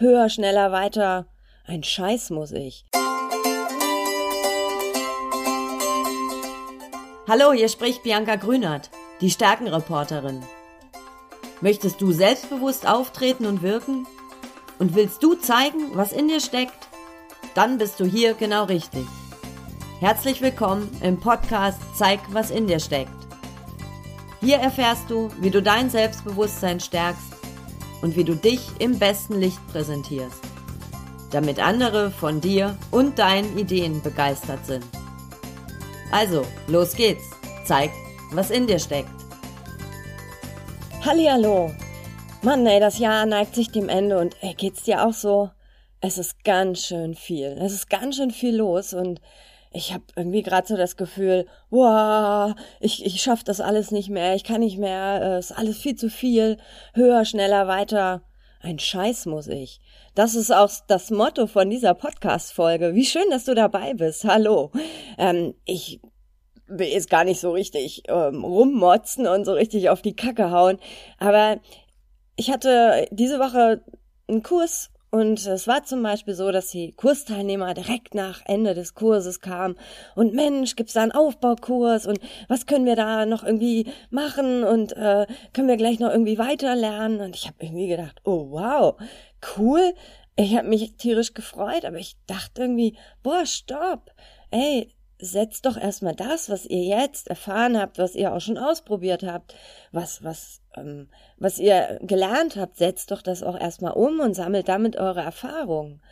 Höher, schneller, weiter. Ein Scheiß muss ich. Hallo, hier spricht Bianca Grünert, die Stärkenreporterin. Möchtest du selbstbewusst auftreten und wirken? Und willst du zeigen, was in dir steckt? Dann bist du hier genau richtig. Herzlich willkommen im Podcast Zeig, was in dir steckt. Hier erfährst du, wie du dein Selbstbewusstsein stärkst und wie du dich im besten Licht präsentierst, damit andere von dir und deinen Ideen begeistert sind. Also, los geht's. Zeig, was in dir steckt. Hallihallo. Mann, ey, das Jahr neigt sich dem Ende und ey, geht's dir auch so? Es ist ganz schön viel. Es ist ganz schön viel los und ich habe irgendwie gerade so das Gefühl, wow, ich, ich schaff das alles nicht mehr, ich kann nicht mehr, es ist alles viel zu viel, höher, schneller, weiter. Ein Scheiß muss ich. Das ist auch das Motto von dieser Podcast-Folge. Wie schön, dass du dabei bist. Hallo. Ähm, ich will jetzt gar nicht so richtig ähm, rummotzen und so richtig auf die Kacke hauen, aber ich hatte diese Woche einen Kurs und es war zum Beispiel so, dass die Kursteilnehmer direkt nach Ende des Kurses kamen und Mensch, gibt's da einen Aufbaukurs und was können wir da noch irgendwie machen und äh, können wir gleich noch irgendwie weiterlernen? Und ich habe irgendwie gedacht, oh wow, cool. Ich habe mich tierisch gefreut, aber ich dachte irgendwie, boah, stopp. Ey, setzt doch erstmal das, was ihr jetzt erfahren habt, was ihr auch schon ausprobiert habt, was, was, ähm, was ihr gelernt habt, setzt doch das auch erstmal um und sammelt damit eure Erfahrungen.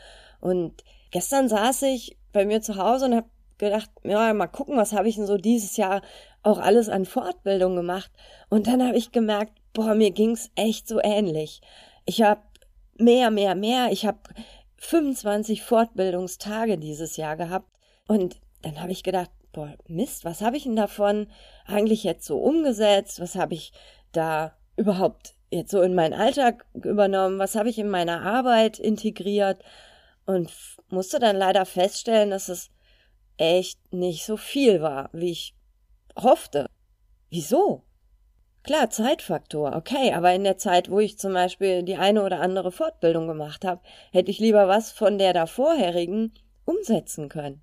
Und gestern saß ich bei mir zu Hause und habe gedacht, ja, mal gucken, was habe ich denn so dieses Jahr auch alles an Fortbildung gemacht. Und dann habe ich gemerkt, boah, mir ging's echt so ähnlich. Ich habe mehr, mehr, mehr. Ich habe 25 Fortbildungstage dieses Jahr gehabt. Und dann habe ich gedacht, boah, Mist, was habe ich denn davon eigentlich jetzt so umgesetzt? Was habe ich da überhaupt jetzt so in meinen Alltag übernommen? Was habe ich in meiner Arbeit integriert? Und musste dann leider feststellen, dass es echt nicht so viel war, wie ich hoffte. Wieso? Klar, Zeitfaktor, okay, aber in der Zeit, wo ich zum Beispiel die eine oder andere Fortbildung gemacht habe, hätte ich lieber was von der davorherigen umsetzen können.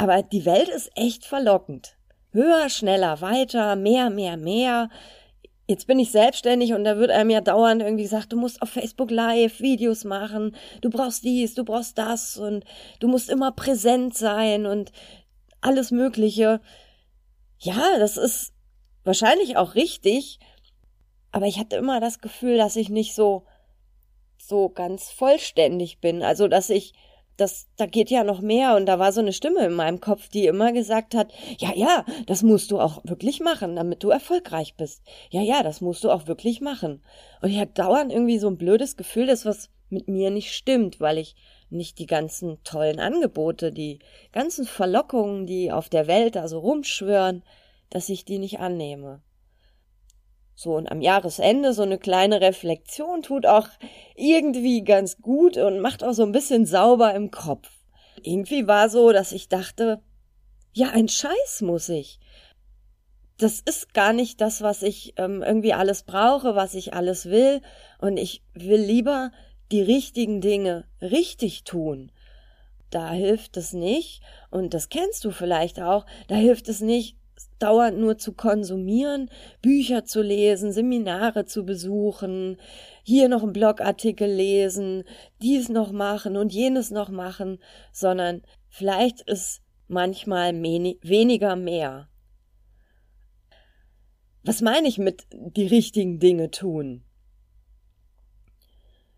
Aber die Welt ist echt verlockend. Höher, schneller, weiter, mehr, mehr, mehr. Jetzt bin ich selbstständig und da wird einem ja dauernd irgendwie gesagt, du musst auf Facebook Live Videos machen, du brauchst dies, du brauchst das und du musst immer präsent sein und alles Mögliche. Ja, das ist wahrscheinlich auch richtig, aber ich hatte immer das Gefühl, dass ich nicht so, so ganz vollständig bin. Also, dass ich das, da geht ja noch mehr und da war so eine Stimme in meinem Kopf, die immer gesagt hat, ja, ja, das musst du auch wirklich machen, damit du erfolgreich bist. Ja, ja, das musst du auch wirklich machen. Und ich hatte dauernd irgendwie so ein blödes Gefühl, dass was mit mir nicht stimmt, weil ich nicht die ganzen tollen Angebote, die ganzen Verlockungen, die auf der Welt da so rumschwören, dass ich die nicht annehme. So, und am Jahresende so eine kleine Reflexion tut auch irgendwie ganz gut und macht auch so ein bisschen sauber im Kopf. Irgendwie war so, dass ich dachte, ja, ein Scheiß muss ich. Das ist gar nicht das, was ich ähm, irgendwie alles brauche, was ich alles will. Und ich will lieber die richtigen Dinge richtig tun. Da hilft es nicht, und das kennst du vielleicht auch, da hilft es nicht, dauernd nur zu konsumieren, Bücher zu lesen, Seminare zu besuchen, hier noch einen Blogartikel lesen, dies noch machen und jenes noch machen, sondern vielleicht ist manchmal weniger mehr. Was meine ich mit die richtigen Dinge tun?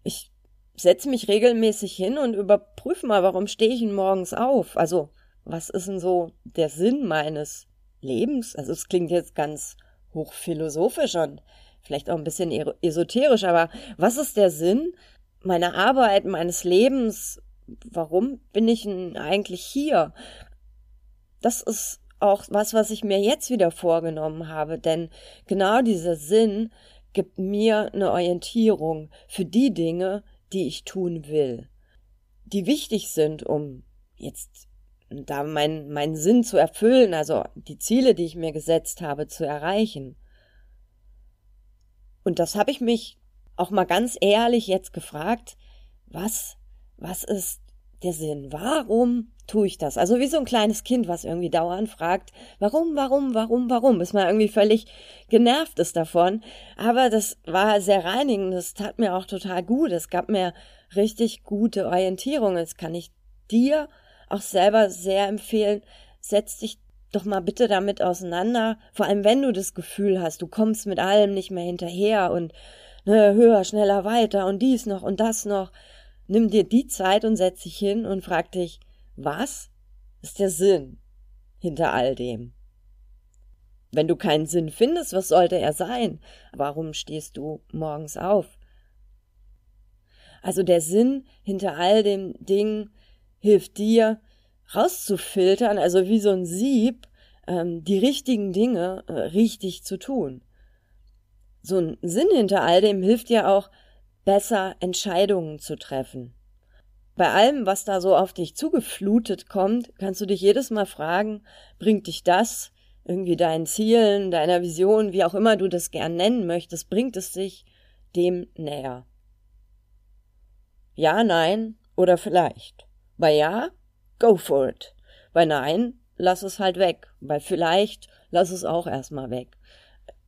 Ich setze mich regelmäßig hin und überprüfe mal, warum stehe ich denn morgens auf? Also, was ist denn so der Sinn meines Lebens. Also es klingt jetzt ganz hochphilosophisch und vielleicht auch ein bisschen esoterisch, aber was ist der Sinn meiner Arbeit, meines Lebens? Warum bin ich denn eigentlich hier? Das ist auch was, was ich mir jetzt wieder vorgenommen habe, denn genau dieser Sinn gibt mir eine Orientierung für die Dinge, die ich tun will, die wichtig sind, um jetzt da mein, meinen Sinn zu erfüllen, also die Ziele, die ich mir gesetzt habe, zu erreichen. Und das habe ich mich auch mal ganz ehrlich jetzt gefragt, was, was ist der Sinn? Warum tue ich das? Also wie so ein kleines Kind, was irgendwie dauernd fragt, warum, warum, warum, warum, bis man irgendwie völlig genervt ist davon. Aber das war sehr reinigend, das tat mir auch total gut. Es gab mir richtig gute Orientierung. Das kann ich dir auch selber sehr empfehlen. Setz dich doch mal bitte damit auseinander. Vor allem, wenn du das Gefühl hast, du kommst mit allem nicht mehr hinterher und ne, höher, schneller, weiter und dies noch und das noch. Nimm dir die Zeit und setz dich hin und frag dich, was ist der Sinn hinter all dem? Wenn du keinen Sinn findest, was sollte er sein? Warum stehst du morgens auf? Also der Sinn hinter all dem Ding hilft dir, rauszufiltern, also wie so ein Sieb, ähm, die richtigen Dinge äh, richtig zu tun. So ein Sinn hinter all dem hilft dir auch, besser Entscheidungen zu treffen. Bei allem, was da so auf dich zugeflutet kommt, kannst du dich jedes Mal fragen, bringt dich das irgendwie deinen Zielen, deiner Vision, wie auch immer du das gern nennen möchtest, bringt es sich dem näher? Ja, nein oder vielleicht. Bei ja, go for it. Bei nein, lass es halt weg. Bei vielleicht, lass es auch erstmal weg.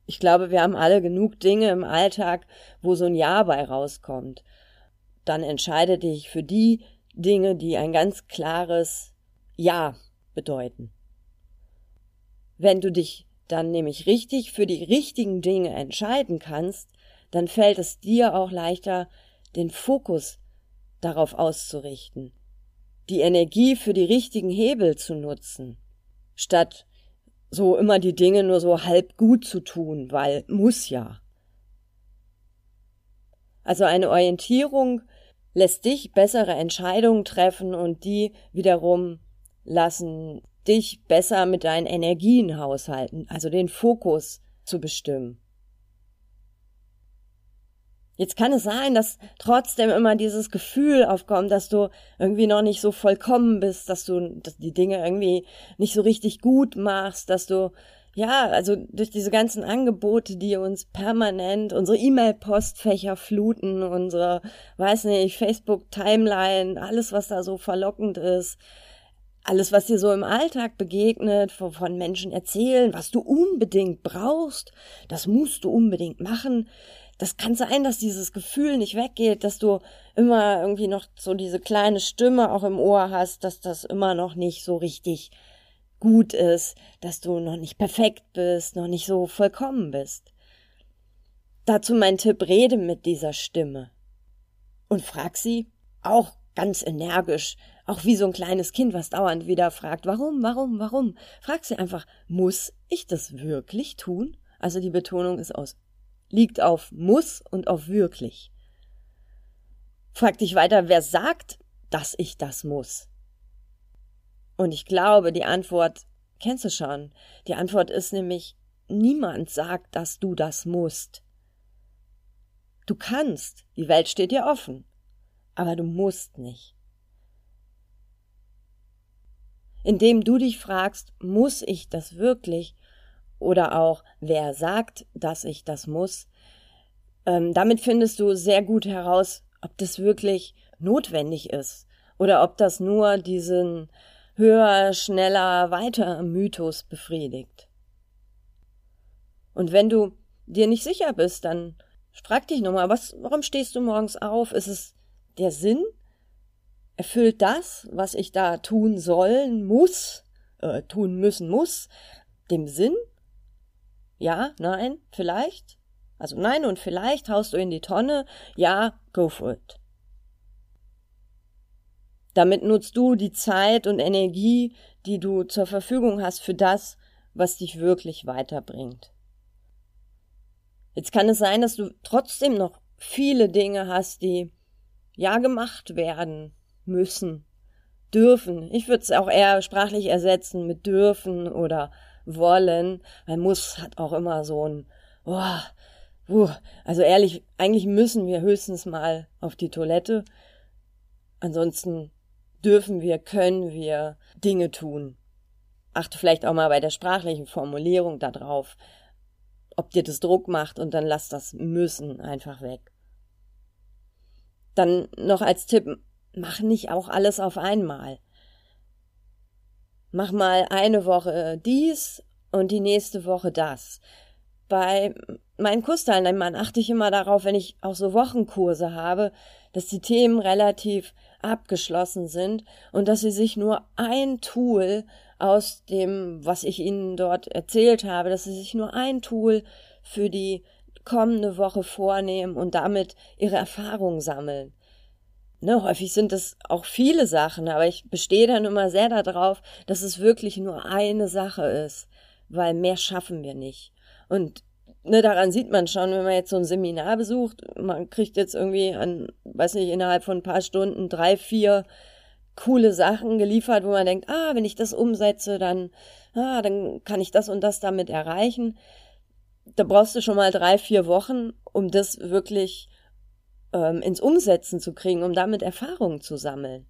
Ich glaube, wir haben alle genug Dinge im Alltag, wo so ein Ja bei rauskommt. Dann entscheide dich für die Dinge, die ein ganz klares Ja bedeuten. Wenn du dich dann nämlich richtig für die richtigen Dinge entscheiden kannst, dann fällt es dir auch leichter, den Fokus darauf auszurichten, die Energie für die richtigen Hebel zu nutzen, statt so immer die Dinge nur so halb gut zu tun, weil muss ja. Also eine Orientierung lässt dich bessere Entscheidungen treffen und die wiederum lassen dich besser mit deinen Energien haushalten, also den Fokus zu bestimmen. Jetzt kann es sein, dass trotzdem immer dieses Gefühl aufkommt, dass du irgendwie noch nicht so vollkommen bist, dass du dass die Dinge irgendwie nicht so richtig gut machst, dass du ja, also durch diese ganzen Angebote, die uns permanent unsere E-Mail-Postfächer fluten, unsere, weiß nicht, Facebook-Timeline, alles, was da so verlockend ist, alles, was dir so im Alltag begegnet, von Menschen erzählen, was du unbedingt brauchst, das musst du unbedingt machen das kann sein, dass dieses Gefühl nicht weggeht, dass du immer irgendwie noch so diese kleine Stimme auch im Ohr hast, dass das immer noch nicht so richtig gut ist, dass du noch nicht perfekt bist, noch nicht so vollkommen bist. Dazu mein Tipp, rede mit dieser Stimme. Und frag sie, auch ganz energisch, auch wie so ein kleines Kind, was dauernd wieder fragt, warum, warum, warum? Frag sie einfach, muss ich das wirklich tun? Also die Betonung ist aus liegt auf muss und auf wirklich. Frag dich weiter, wer sagt, dass ich das muss? Und ich glaube, die Antwort kennst du schon. Die Antwort ist nämlich, niemand sagt, dass du das musst. Du kannst, die Welt steht dir offen, aber du musst nicht. Indem du dich fragst, muss ich das wirklich, oder auch wer sagt, dass ich das muss. Ähm, damit findest du sehr gut heraus, ob das wirklich notwendig ist oder ob das nur diesen höher, schneller, weiter Mythos befriedigt. Und wenn du dir nicht sicher bist, dann frag dich nochmal, was, warum stehst du morgens auf? Ist es der Sinn? Erfüllt das, was ich da tun sollen muss, äh, tun müssen muss, dem Sinn? Ja, nein, vielleicht. Also nein und vielleicht haust du in die Tonne. Ja, go for it. Damit nutzt du die Zeit und Energie, die du zur Verfügung hast für das, was dich wirklich weiterbringt. Jetzt kann es sein, dass du trotzdem noch viele Dinge hast, die ja gemacht werden müssen, dürfen. Ich würde es auch eher sprachlich ersetzen mit dürfen oder wollen, weil muss hat auch immer so ein, oh, uh, also ehrlich, eigentlich müssen wir höchstens mal auf die Toilette. Ansonsten dürfen wir, können wir Dinge tun. Achte vielleicht auch mal bei der sprachlichen Formulierung darauf, ob dir das Druck macht und dann lass das müssen einfach weg. Dann noch als Tipp, mach nicht auch alles auf einmal. Mach mal eine Woche dies und die nächste Woche das. Bei meinen Kursteilnehmern achte ich immer darauf, wenn ich auch so Wochenkurse habe, dass die Themen relativ abgeschlossen sind und dass sie sich nur ein Tool aus dem, was ich ihnen dort erzählt habe, dass sie sich nur ein Tool für die kommende Woche vornehmen und damit ihre Erfahrungen sammeln. Ne, häufig sind es auch viele Sachen, aber ich bestehe dann immer sehr darauf, dass es wirklich nur eine Sache ist, weil mehr schaffen wir nicht. Und ne, daran sieht man schon, wenn man jetzt so ein Seminar besucht, man kriegt jetzt irgendwie an, weiß nicht, innerhalb von ein paar Stunden drei, vier coole Sachen geliefert, wo man denkt, ah, wenn ich das umsetze, dann, ah, dann kann ich das und das damit erreichen. Da brauchst du schon mal drei, vier Wochen, um das wirklich ähm, ins Umsetzen zu kriegen, um damit Erfahrungen zu sammeln.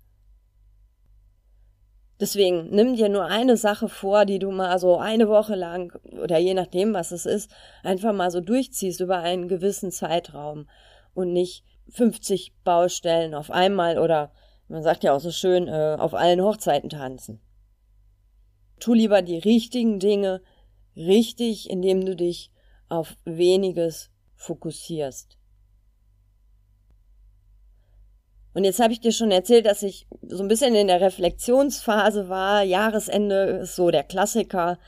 Deswegen nimm dir nur eine Sache vor, die du mal so eine Woche lang oder je nachdem, was es ist, einfach mal so durchziehst über einen gewissen Zeitraum und nicht 50 Baustellen auf einmal oder man sagt ja auch so schön, äh, auf allen Hochzeiten tanzen. Tu lieber die richtigen Dinge richtig, indem du dich auf weniges fokussierst. Und jetzt habe ich dir schon erzählt, dass ich so ein bisschen in der Reflexionsphase war. Jahresende ist so der Klassiker,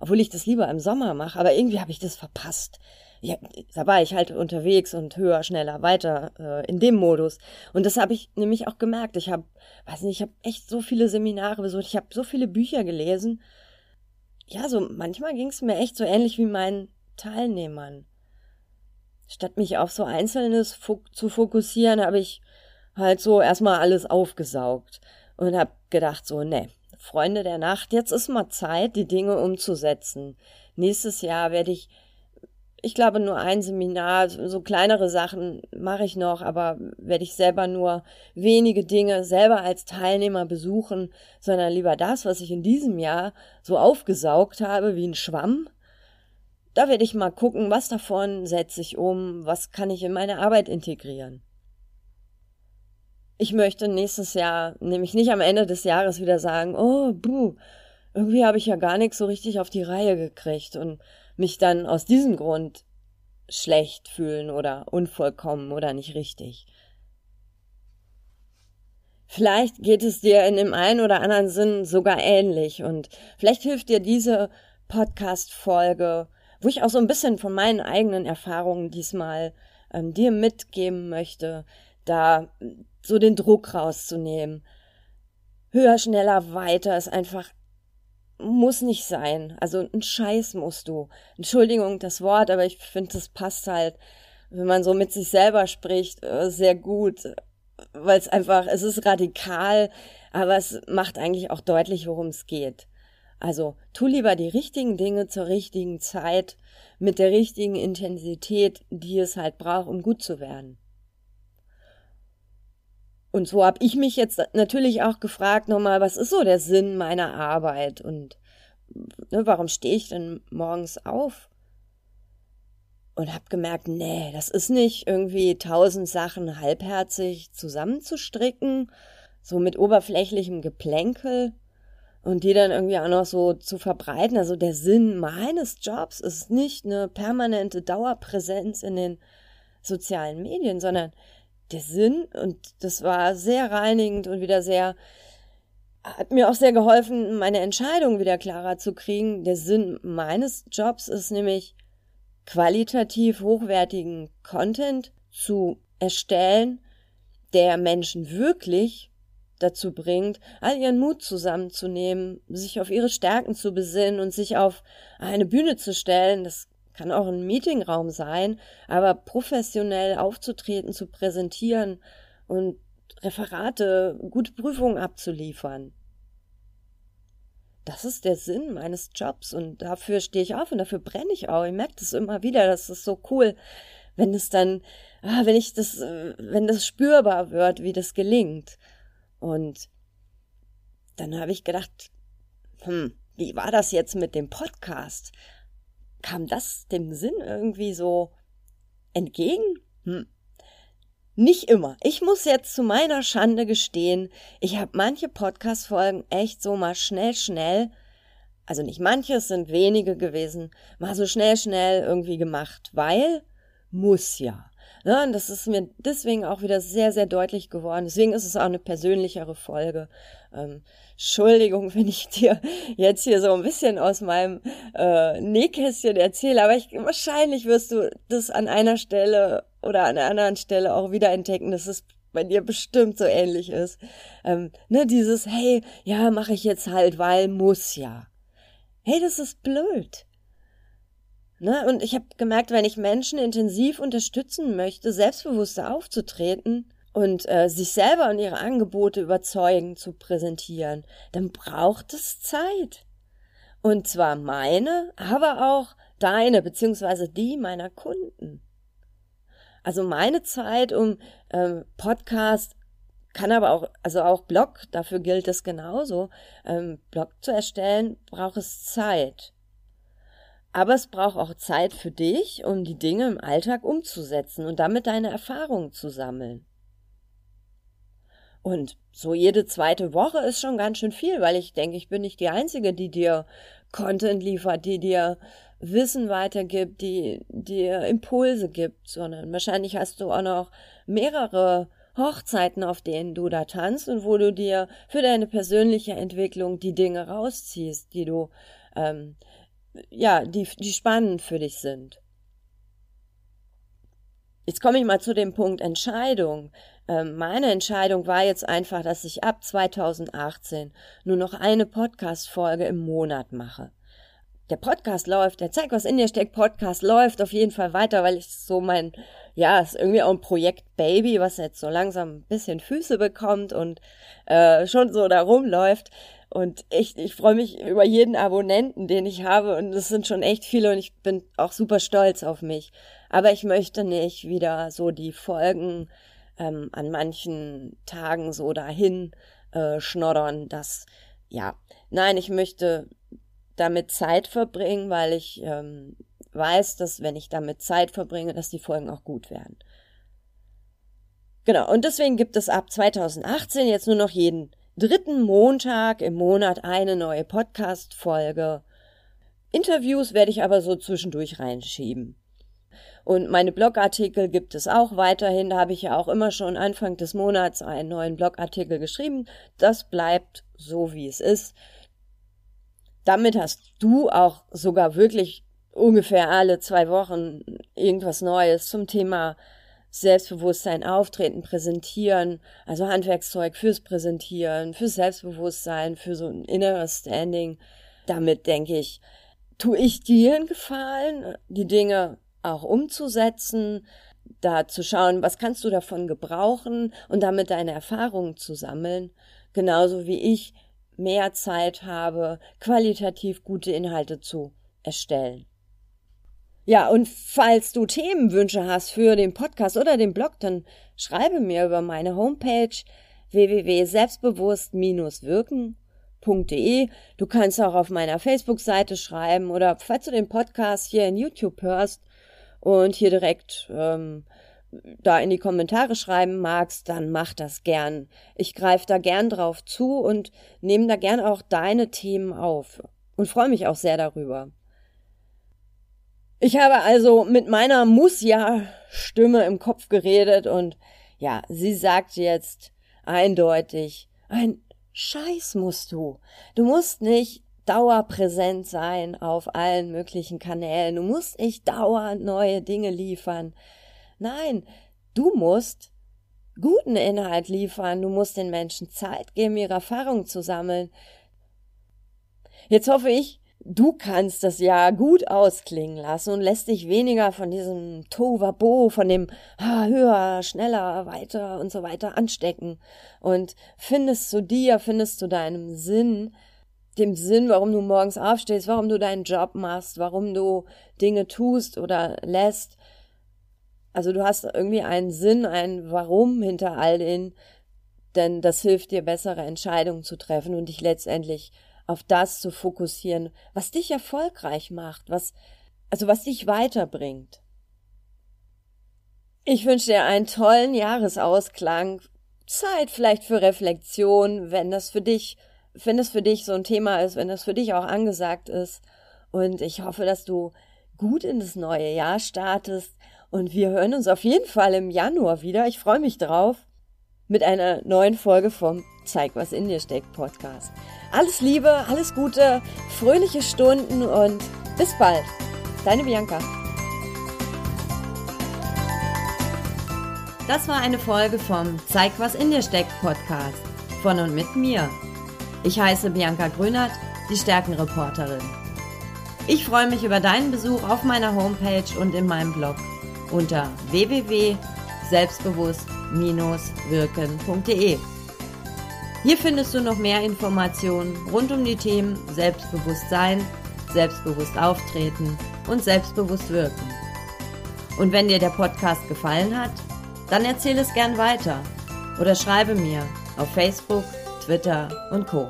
obwohl ich das lieber im Sommer mache, aber irgendwie habe ich das verpasst. Ja, da war ich halt unterwegs und höher, schneller, weiter äh, in dem Modus. Und das habe ich nämlich auch gemerkt. Ich habe, weiß nicht, ich habe echt so viele Seminare besucht, ich habe so viele Bücher gelesen. Ja, so manchmal ging es mir echt so ähnlich wie meinen Teilnehmern. Statt mich auf so Einzelnes fo zu fokussieren, habe ich halt so erstmal alles aufgesaugt und hab gedacht so, ne, Freunde der Nacht, jetzt ist mal Zeit, die Dinge umzusetzen. Nächstes Jahr werde ich, ich glaube nur ein Seminar, so kleinere Sachen mache ich noch, aber werde ich selber nur wenige Dinge selber als Teilnehmer besuchen, sondern lieber das, was ich in diesem Jahr so aufgesaugt habe wie ein Schwamm. Da werde ich mal gucken, was davon setze ich um, was kann ich in meine Arbeit integrieren. Ich möchte nächstes Jahr nämlich nicht am Ende des Jahres wieder sagen, oh, buh, irgendwie habe ich ja gar nichts so richtig auf die Reihe gekriegt und mich dann aus diesem Grund schlecht fühlen oder unvollkommen oder nicht richtig. Vielleicht geht es dir in dem einen oder anderen Sinn sogar ähnlich und vielleicht hilft dir diese Podcast-Folge, wo ich auch so ein bisschen von meinen eigenen Erfahrungen diesmal ähm, dir mitgeben möchte, da so den Druck rauszunehmen. Höher, schneller, weiter ist einfach muss nicht sein. Also ein Scheiß musst du. Entschuldigung das Wort, aber ich finde, das passt halt, wenn man so mit sich selber spricht, äh, sehr gut, weil es einfach, es ist radikal, aber es macht eigentlich auch deutlich, worum es geht. Also tu lieber die richtigen Dinge zur richtigen Zeit, mit der richtigen Intensität, die es halt braucht, um gut zu werden. Und so habe ich mich jetzt natürlich auch gefragt nochmal, was ist so der Sinn meiner Arbeit und ne, warum stehe ich denn morgens auf? Und habe gemerkt, nee, das ist nicht irgendwie tausend Sachen halbherzig zusammenzustricken, so mit oberflächlichem Geplänkel und die dann irgendwie auch noch so zu verbreiten. Also der Sinn meines Jobs ist nicht eine permanente Dauerpräsenz in den sozialen Medien, sondern der Sinn und das war sehr reinigend und wieder sehr hat mir auch sehr geholfen, meine Entscheidung wieder klarer zu kriegen. Der Sinn meines Jobs ist nämlich qualitativ hochwertigen Content zu erstellen, der Menschen wirklich dazu bringt, all ihren Mut zusammenzunehmen, sich auf ihre Stärken zu besinnen und sich auf eine Bühne zu stellen. Das kann auch ein Meetingraum sein, aber professionell aufzutreten, zu präsentieren und Referate, gute Prüfungen abzuliefern. Das ist der Sinn meines Jobs und dafür stehe ich auf und dafür brenne ich auch. Ich merke das immer wieder, das ist so cool, wenn es dann, ah, wenn ich das, wenn das spürbar wird, wie das gelingt. Und dann habe ich gedacht, hm, wie war das jetzt mit dem Podcast? Kam das dem Sinn irgendwie so entgegen? Hm. nicht immer. Ich muss jetzt zu meiner Schande gestehen, ich habe manche Podcast-Folgen echt so mal schnell, schnell, also nicht manche, es sind wenige gewesen, mal so schnell, schnell irgendwie gemacht, weil muss ja. Ja, und das ist mir deswegen auch wieder sehr, sehr deutlich geworden. Deswegen ist es auch eine persönlichere Folge. Ähm, Entschuldigung, wenn ich dir jetzt hier so ein bisschen aus meinem äh, Nähkästchen erzähle, aber ich, wahrscheinlich wirst du das an einer Stelle oder an einer anderen Stelle auch wieder entdecken, dass es bei dir bestimmt so ähnlich ist. Ähm, ne, dieses, hey, ja, mache ich jetzt halt, weil muss ja. Hey, das ist blöd. Ne? Und ich habe gemerkt, wenn ich Menschen intensiv unterstützen möchte, selbstbewusster aufzutreten und äh, sich selber und ihre Angebote überzeugend zu präsentieren, dann braucht es Zeit. Und zwar meine, aber auch deine, beziehungsweise die meiner Kunden. Also meine Zeit, um ähm, Podcast kann aber auch, also auch Blog, dafür gilt es genauso, ähm, Blog zu erstellen, braucht es Zeit. Aber es braucht auch Zeit für dich, um die Dinge im Alltag umzusetzen und damit deine Erfahrungen zu sammeln. Und so jede zweite Woche ist schon ganz schön viel, weil ich denke, ich bin nicht die Einzige, die dir Content liefert, die dir Wissen weitergibt, die dir Impulse gibt, sondern wahrscheinlich hast du auch noch mehrere Hochzeiten, auf denen du da tanzt und wo du dir für deine persönliche Entwicklung die Dinge rausziehst, die du ähm, ja, die, die spannend für dich sind. Jetzt komme ich mal zu dem Punkt Entscheidung. Ähm, meine Entscheidung war jetzt einfach, dass ich ab 2018 nur noch eine Podcast-Folge im Monat mache. Der Podcast läuft, der Zeig, was in dir steckt, Podcast läuft auf jeden Fall weiter, weil ich so mein, ja, ist irgendwie auch ein Projekt Baby, was jetzt so langsam ein bisschen Füße bekommt und äh, schon so da rumläuft. Und ich, ich freue mich über jeden Abonnenten, den ich habe. Und es sind schon echt viele und ich bin auch super stolz auf mich. Aber ich möchte nicht wieder so die Folgen ähm, an manchen Tagen so dahin äh, schnoddern, dass, ja, nein, ich möchte damit Zeit verbringen, weil ich ähm, weiß, dass wenn ich damit Zeit verbringe, dass die Folgen auch gut werden. Genau, und deswegen gibt es ab 2018 jetzt nur noch jeden dritten Montag im Monat eine neue Podcast-Folge. Interviews werde ich aber so zwischendurch reinschieben. Und meine Blogartikel gibt es auch weiterhin. Da habe ich ja auch immer schon Anfang des Monats einen neuen Blogartikel geschrieben. Das bleibt so, wie es ist. Damit hast du auch sogar wirklich ungefähr alle zwei Wochen irgendwas Neues zum Thema Selbstbewusstsein auftreten, präsentieren, also Handwerkszeug fürs Präsentieren, fürs Selbstbewusstsein, für so ein inneres Standing. Damit denke ich, tue ich dir einen Gefallen, die Dinge auch umzusetzen, da zu schauen, was kannst du davon gebrauchen und damit deine Erfahrungen zu sammeln, genauso wie ich mehr Zeit habe, qualitativ gute Inhalte zu erstellen. Ja, und falls du Themenwünsche hast für den Podcast oder den Blog, dann schreibe mir über meine Homepage www.selbstbewusst-wirken.de. Du kannst auch auf meiner Facebook-Seite schreiben oder falls du den Podcast hier in YouTube hörst und hier direkt ähm, da in die Kommentare schreiben magst, dann mach das gern. Ich greife da gern drauf zu und nehme da gern auch deine Themen auf und freue mich auch sehr darüber. Ich habe also mit meiner Muss-Ja-Stimme im Kopf geredet und ja, sie sagt jetzt eindeutig, ein Scheiß musst du. Du musst nicht dauerpräsent sein auf allen möglichen Kanälen. Du musst nicht dauernd neue Dinge liefern. Nein, du musst guten Inhalt liefern. Du musst den Menschen Zeit geben, ihre Erfahrungen zu sammeln. Jetzt hoffe ich, Du kannst das ja gut ausklingen lassen und lässt dich weniger von diesem Tovabo, von dem ah, höher, schneller, weiter und so weiter anstecken und findest zu dir, findest zu deinem Sinn, dem Sinn, warum du morgens aufstehst, warum du deinen Job machst, warum du Dinge tust oder lässt. Also du hast irgendwie einen Sinn, ein Warum hinter all den, denn das hilft dir, bessere Entscheidungen zu treffen und dich letztendlich auf das zu fokussieren, was dich erfolgreich macht, was, also was dich weiterbringt. Ich wünsche dir einen tollen Jahresausklang. Zeit vielleicht für Reflexion, wenn das für dich, wenn das für dich so ein Thema ist, wenn das für dich auch angesagt ist. Und ich hoffe, dass du gut in das neue Jahr startest. Und wir hören uns auf jeden Fall im Januar wieder. Ich freue mich drauf mit einer neuen Folge vom Zeig, was in dir steckt Podcast. Alles Liebe, alles Gute, fröhliche Stunden und bis bald. Deine Bianca. Das war eine Folge vom Zeig, was in dir steckt Podcast von und mit mir. Ich heiße Bianca Grünert, die Stärkenreporterin. Ich freue mich über deinen Besuch auf meiner Homepage und in meinem Blog unter www.selbstbewusst-wirken.de. Hier findest du noch mehr Informationen rund um die Themen Selbstbewusstsein, selbstbewusst auftreten und selbstbewusst wirken. Und wenn dir der Podcast gefallen hat, dann erzähle es gern weiter oder schreibe mir auf Facebook, Twitter und Co.